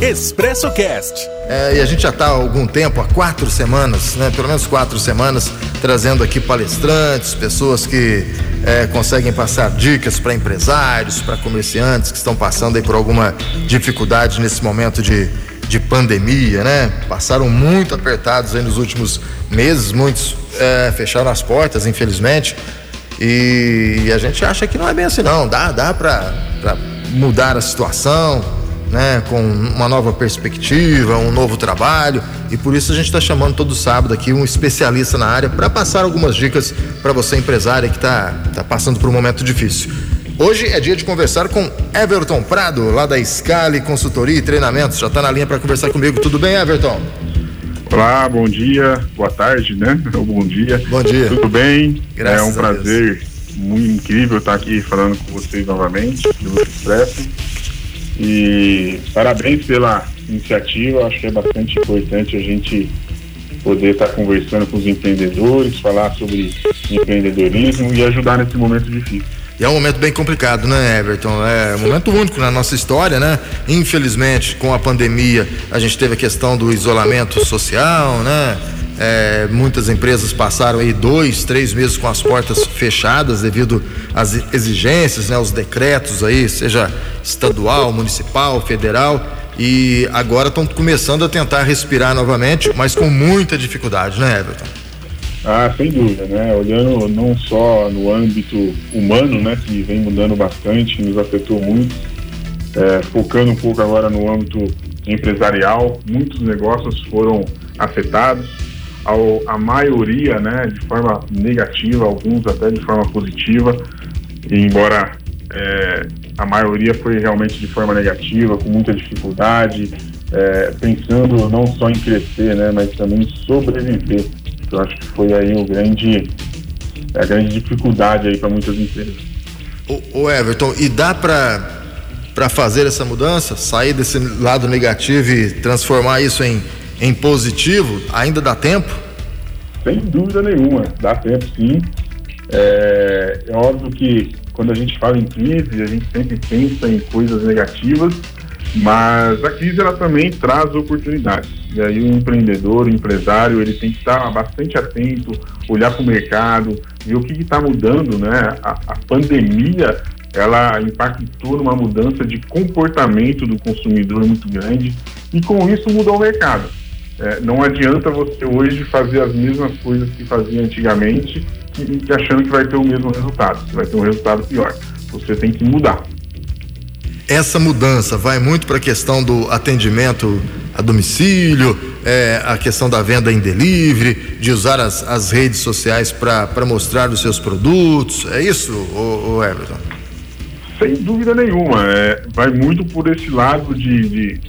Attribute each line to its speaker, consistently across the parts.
Speaker 1: Expresso Cast.
Speaker 2: É, e a gente já está há algum tempo, há quatro semanas, né, pelo menos quatro semanas, trazendo aqui palestrantes, pessoas que é, conseguem passar dicas para empresários, para comerciantes que estão passando aí por alguma dificuldade nesse momento de, de pandemia, né? Passaram muito apertados aí nos últimos meses, muitos é, fecharam as portas, infelizmente. E a gente acha que não é bem assim, não. Dá, dá para mudar a situação, né? Com uma nova perspectiva, um novo trabalho. E por isso a gente está chamando todo sábado aqui um especialista na área para passar algumas dicas para você, empresária, que está tá passando por um momento difícil. Hoje é dia de conversar com Everton Prado, lá da Scali Consultoria e Treinamentos. Já está na linha para conversar comigo. Tudo bem, Everton?
Speaker 3: Olá, bom dia, boa tarde, né? Ou bom dia.
Speaker 2: Bom dia.
Speaker 3: Tudo bem?
Speaker 2: Graças
Speaker 3: é um prazer muito incrível estar aqui falando com vocês novamente do Expresso. E parabéns pela iniciativa, acho que é bastante importante a gente poder estar conversando com os empreendedores, falar sobre empreendedorismo e ajudar nesse momento difícil.
Speaker 2: E é um momento bem complicado, né, Everton? É um momento único na nossa história, né? Infelizmente, com a pandemia, a gente teve a questão do isolamento social, né? É, muitas empresas passaram aí dois, três meses com as portas fechadas devido às exigências, né? Os decretos aí, seja estadual, municipal, federal, e agora estão começando a tentar respirar novamente, mas com muita dificuldade, né, Everton?
Speaker 3: Ah, sem dúvida, né? Olhando não só no âmbito humano, né, que vem mudando bastante, que nos afetou muito, é, focando um pouco agora no âmbito empresarial, muitos negócios foram afetados, ao, a maioria, né, de forma negativa, alguns até de forma positiva, embora é, a maioria foi realmente de forma negativa, com muita dificuldade, é, pensando não só em crescer, né, mas também sobreviver eu acho que foi aí o grande, a grande dificuldade aí para muitas empresas.
Speaker 2: O, o, Everton, e dá para para fazer essa mudança, sair desse lado negativo e transformar isso em, em positivo? Ainda dá tempo?
Speaker 3: Sem dúvida nenhuma, dá tempo sim. É, é óbvio que quando a gente fala em crise, a gente sempre pensa em coisas negativas, mas a crise ela também traz oportunidades. E aí o empreendedor, o empresário, ele tem que estar bastante atento, olhar para o mercado, ver o que está mudando, né? A, a, pandemia, ela impactou numa mudança de comportamento do consumidor muito grande e com isso mudou o mercado. É, não adianta você hoje fazer as mesmas coisas que fazia antigamente achando que vai ter o mesmo resultado. Você vai ter um resultado pior. Você tem que mudar.
Speaker 2: Essa mudança vai muito para a questão do atendimento a domicílio, é, a questão da venda em delivery, de usar as, as redes sociais para mostrar os seus produtos. É isso, o, o Everton?
Speaker 3: Sem dúvida nenhuma. É, vai muito por esse lado de, de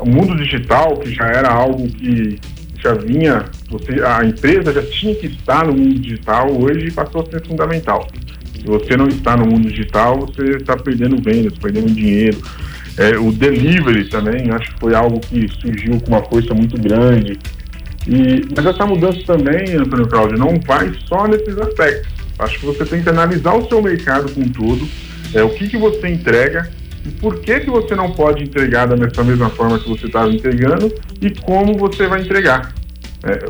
Speaker 3: o mundo digital, que já era algo que já vinha, você, a empresa já tinha que estar no mundo digital, hoje passou a ser fundamental. Se você não está no mundo digital, você está perdendo vendas, perdendo dinheiro. É, o delivery também, acho que foi algo que surgiu com uma força muito grande. E, mas essa mudança também, Antônio Cláudio, não vai só nesses aspectos. Acho que você tem que analisar o seu mercado com tudo, é, o que, que você entrega e por que, que você não pode entregar da mesma forma que você estava entregando e como você vai entregar. É,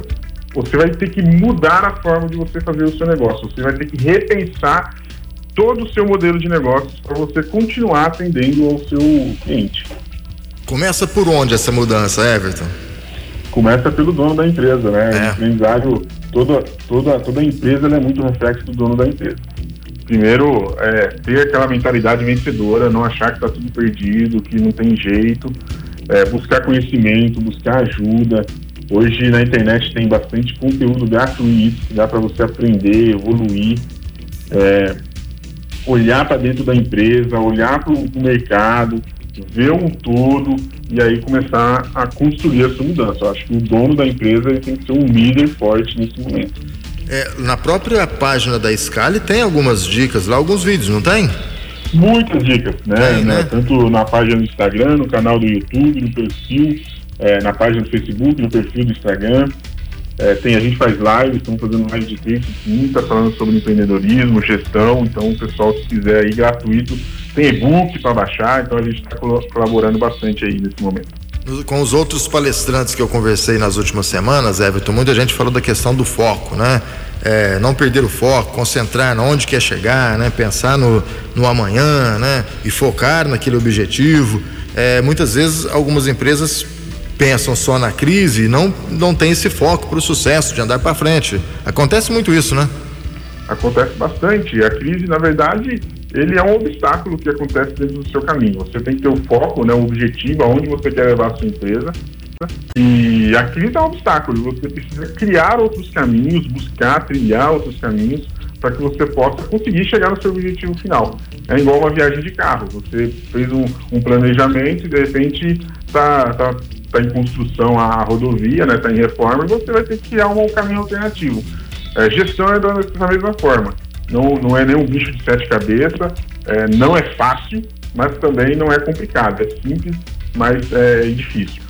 Speaker 3: você vai ter que mudar a forma de você fazer o seu negócio. Você vai ter que repensar todo o seu modelo de negócios para você continuar atendendo ao seu cliente.
Speaker 2: Começa por onde essa mudança, Everton?
Speaker 3: Começa pelo dono da empresa, né? É. O empresário, toda, toda, toda empresa é muito reflexo do dono da empresa. Primeiro, é, ter aquela mentalidade vencedora, não achar que está tudo perdido, que não tem jeito, é, buscar conhecimento, buscar ajuda, Hoje na internet tem bastante conteúdo gratuito que dá para você aprender, evoluir, é, olhar para dentro da empresa, olhar para o mercado, ver um todo e aí começar a construir essa mudança. Eu acho que o dono da empresa tem que ser um líder forte nesse momento.
Speaker 2: É, na própria página da Scali tem algumas dicas lá, alguns vídeos, não tem?
Speaker 3: Muitas dicas, né? Tem, né? Tanto na página do Instagram, no canal do YouTube, no perfil é, na página do Facebook, no perfil do Instagram. É, tem, a gente faz live, estamos fazendo mais de 30, 30 falando sobre empreendedorismo, gestão. Então, o pessoal, se quiser aí, gratuito, tem e-book para baixar, então a gente está colaborando bastante aí nesse momento.
Speaker 2: Com os outros palestrantes que eu conversei nas últimas semanas, Everton, muita gente falou da questão do foco, né? É, não perder o foco, concentrar onde quer chegar, né? Pensar no, no amanhã, né? E focar naquele objetivo. É, muitas vezes algumas empresas pensam só na crise e não, não tem esse foco para o sucesso, de andar para frente. Acontece muito isso, né?
Speaker 3: Acontece bastante. A crise, na verdade, ele é um obstáculo que acontece dentro do seu caminho. Você tem que ter o foco, né, o objetivo, aonde você quer levar a sua empresa. E a crise é um obstáculo. Você precisa criar outros caminhos, buscar, trilhar outros caminhos para que você possa conseguir chegar no seu objetivo final. É igual uma viagem de carro. Você fez um, um planejamento e de repente está tá, tá em construção a rodovia, está né, tá em reforma, e você vai ter que criar um, um caminho alternativo. É, gestão é da mesma forma. Não, não é nenhum bicho de sete cabeças, é, não é fácil, mas também não é complicado. É simples, mas é difícil.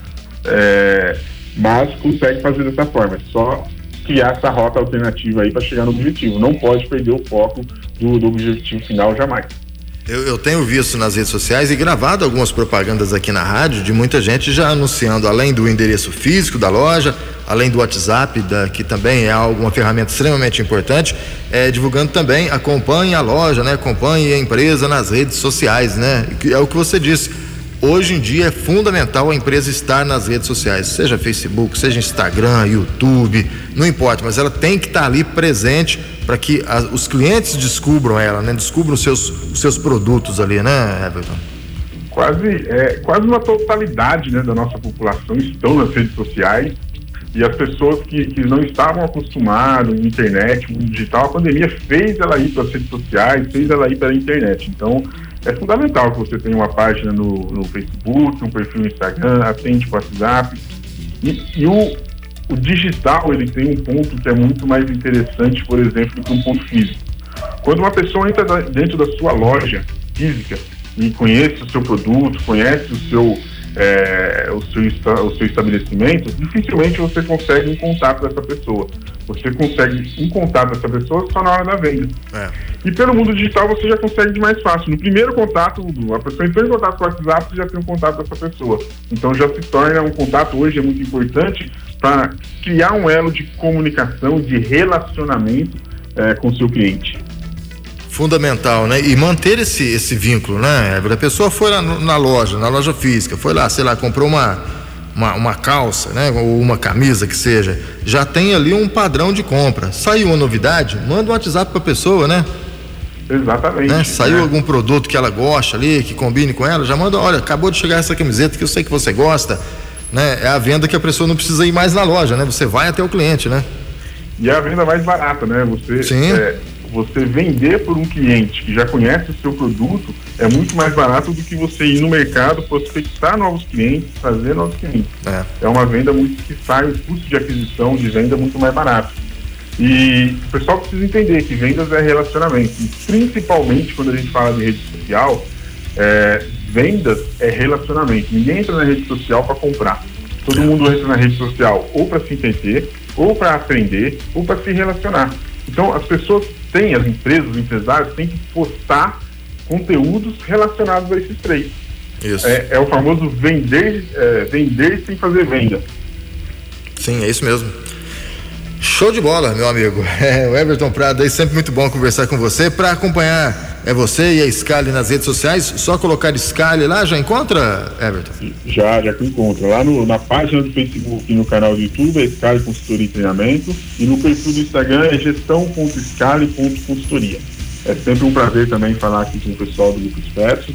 Speaker 3: É, mas consegue fazer dessa forma. É só criar essa rota alternativa aí para chegar no objetivo. Não pode perder o foco do, do objetivo final jamais.
Speaker 2: Eu, eu, tenho visto nas redes sociais e gravado algumas propagandas aqui na rádio de muita gente já anunciando, além do endereço físico da loja, além do WhatsApp, da, que também é uma ferramenta extremamente importante, é, divulgando também, acompanhe a loja, né? Acompanhe a empresa nas redes sociais, né? É o que você disse Hoje em dia é fundamental a empresa estar nas redes sociais, seja Facebook, seja Instagram, YouTube, não importa, mas ela tem que estar ali presente para que a, os clientes descubram ela, né? Descubram os seus, os seus produtos ali, né, Everton?
Speaker 3: Quase, é, quase uma totalidade né, da nossa população estão nas redes sociais e as pessoas que, que não estavam acostumadas na internet, no digital, a pandemia fez ela ir para as redes sociais, fez ela ir para a internet. Então, é fundamental que você tenha uma página no, no Facebook, um perfil no Instagram, atende com o WhatsApp. E, e o, o digital, ele tem um ponto que é muito mais interessante, por exemplo, do que um ponto físico. Quando uma pessoa entra dentro da sua loja física e conhece o seu produto, conhece o seu é, o, seu, o seu estabelecimento, dificilmente você consegue um contato dessa pessoa. Você consegue um contato dessa pessoa só na hora da venda. É. E pelo mundo digital você já consegue de mais fácil. No primeiro contato, a pessoa entrou em contato com o WhatsApp, você já tem um contato dessa pessoa. Então já se torna um contato hoje é muito importante para criar um elo de comunicação, de relacionamento é, com o seu cliente
Speaker 2: fundamental, né? E manter esse, esse vínculo, né? A pessoa foi lá na loja, na loja física, foi lá, sei lá, comprou uma, uma, uma, calça, né? Ou uma camisa que seja, já tem ali um padrão de compra. Saiu uma novidade, manda um WhatsApp para a pessoa, né?
Speaker 3: Exatamente.
Speaker 2: Né? Saiu né? algum produto que ela gosta ali, que combine com ela, já manda, olha, acabou de chegar essa camiseta que eu sei que você gosta, né? É a venda que a pessoa não precisa ir mais na loja, né? Você vai até o cliente, né?
Speaker 3: E é a venda mais barata, né? Você
Speaker 2: Sim.
Speaker 3: É, você vender por um cliente que já conhece o seu produto é muito mais barato do que você ir no mercado, prospectar novos clientes, trazer novos clientes. É, é uma venda muito que sai, o custo de aquisição de venda muito mais barato. E o pessoal precisa entender que vendas é relacionamento. E principalmente quando a gente fala de rede social, é, vendas é relacionamento. Ninguém entra na rede social para comprar. Todo mundo entra na rede social ou para se entender, ou para aprender, ou para se relacionar. Então as pessoas têm, as empresas, os empresários têm que postar conteúdos relacionados a esses três.
Speaker 2: Isso.
Speaker 3: É, é o famoso vender, é, vender sem fazer venda.
Speaker 2: Sim, é isso mesmo. Show de bola, meu amigo. É, o Everton Prado aí, sempre muito bom conversar com você. Para acompanhar é você e a Scali nas redes sociais, só colocar Scali lá, já encontra, Everton?
Speaker 3: Já, já que encontra. Lá no, na página do Facebook e no canal do YouTube é Scali Consultoria e Treinamento. E no perfil do Instagram é gestão.scali.consultoria. É sempre um prazer também falar aqui com o pessoal do Grupo Expresso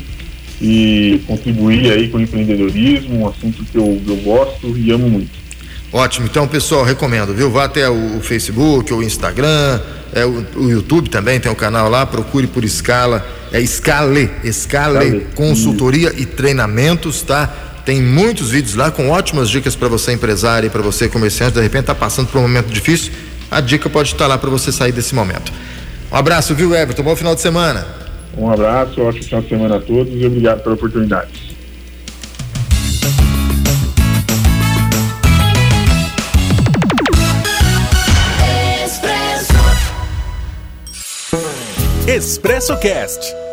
Speaker 3: e contribuir aí com o empreendedorismo, um assunto que eu, eu gosto e amo muito.
Speaker 2: Ótimo, então pessoal, recomendo, viu? Vá até o Facebook, o Instagram, é, o, o, YouTube também tem um canal lá, procure por Escala, é Escale, Escale, Consultoria e Treinamentos, tá? Tem muitos vídeos lá com ótimas dicas para você empresário e para você comerciante, de repente está passando por um momento difícil, a dica pode estar lá para você sair desse momento. Um abraço, viu, Everton? Bom final de semana.
Speaker 3: Um abraço, ótimo final de semana a todos e obrigado pela oportunidade.
Speaker 1: Expresso Cast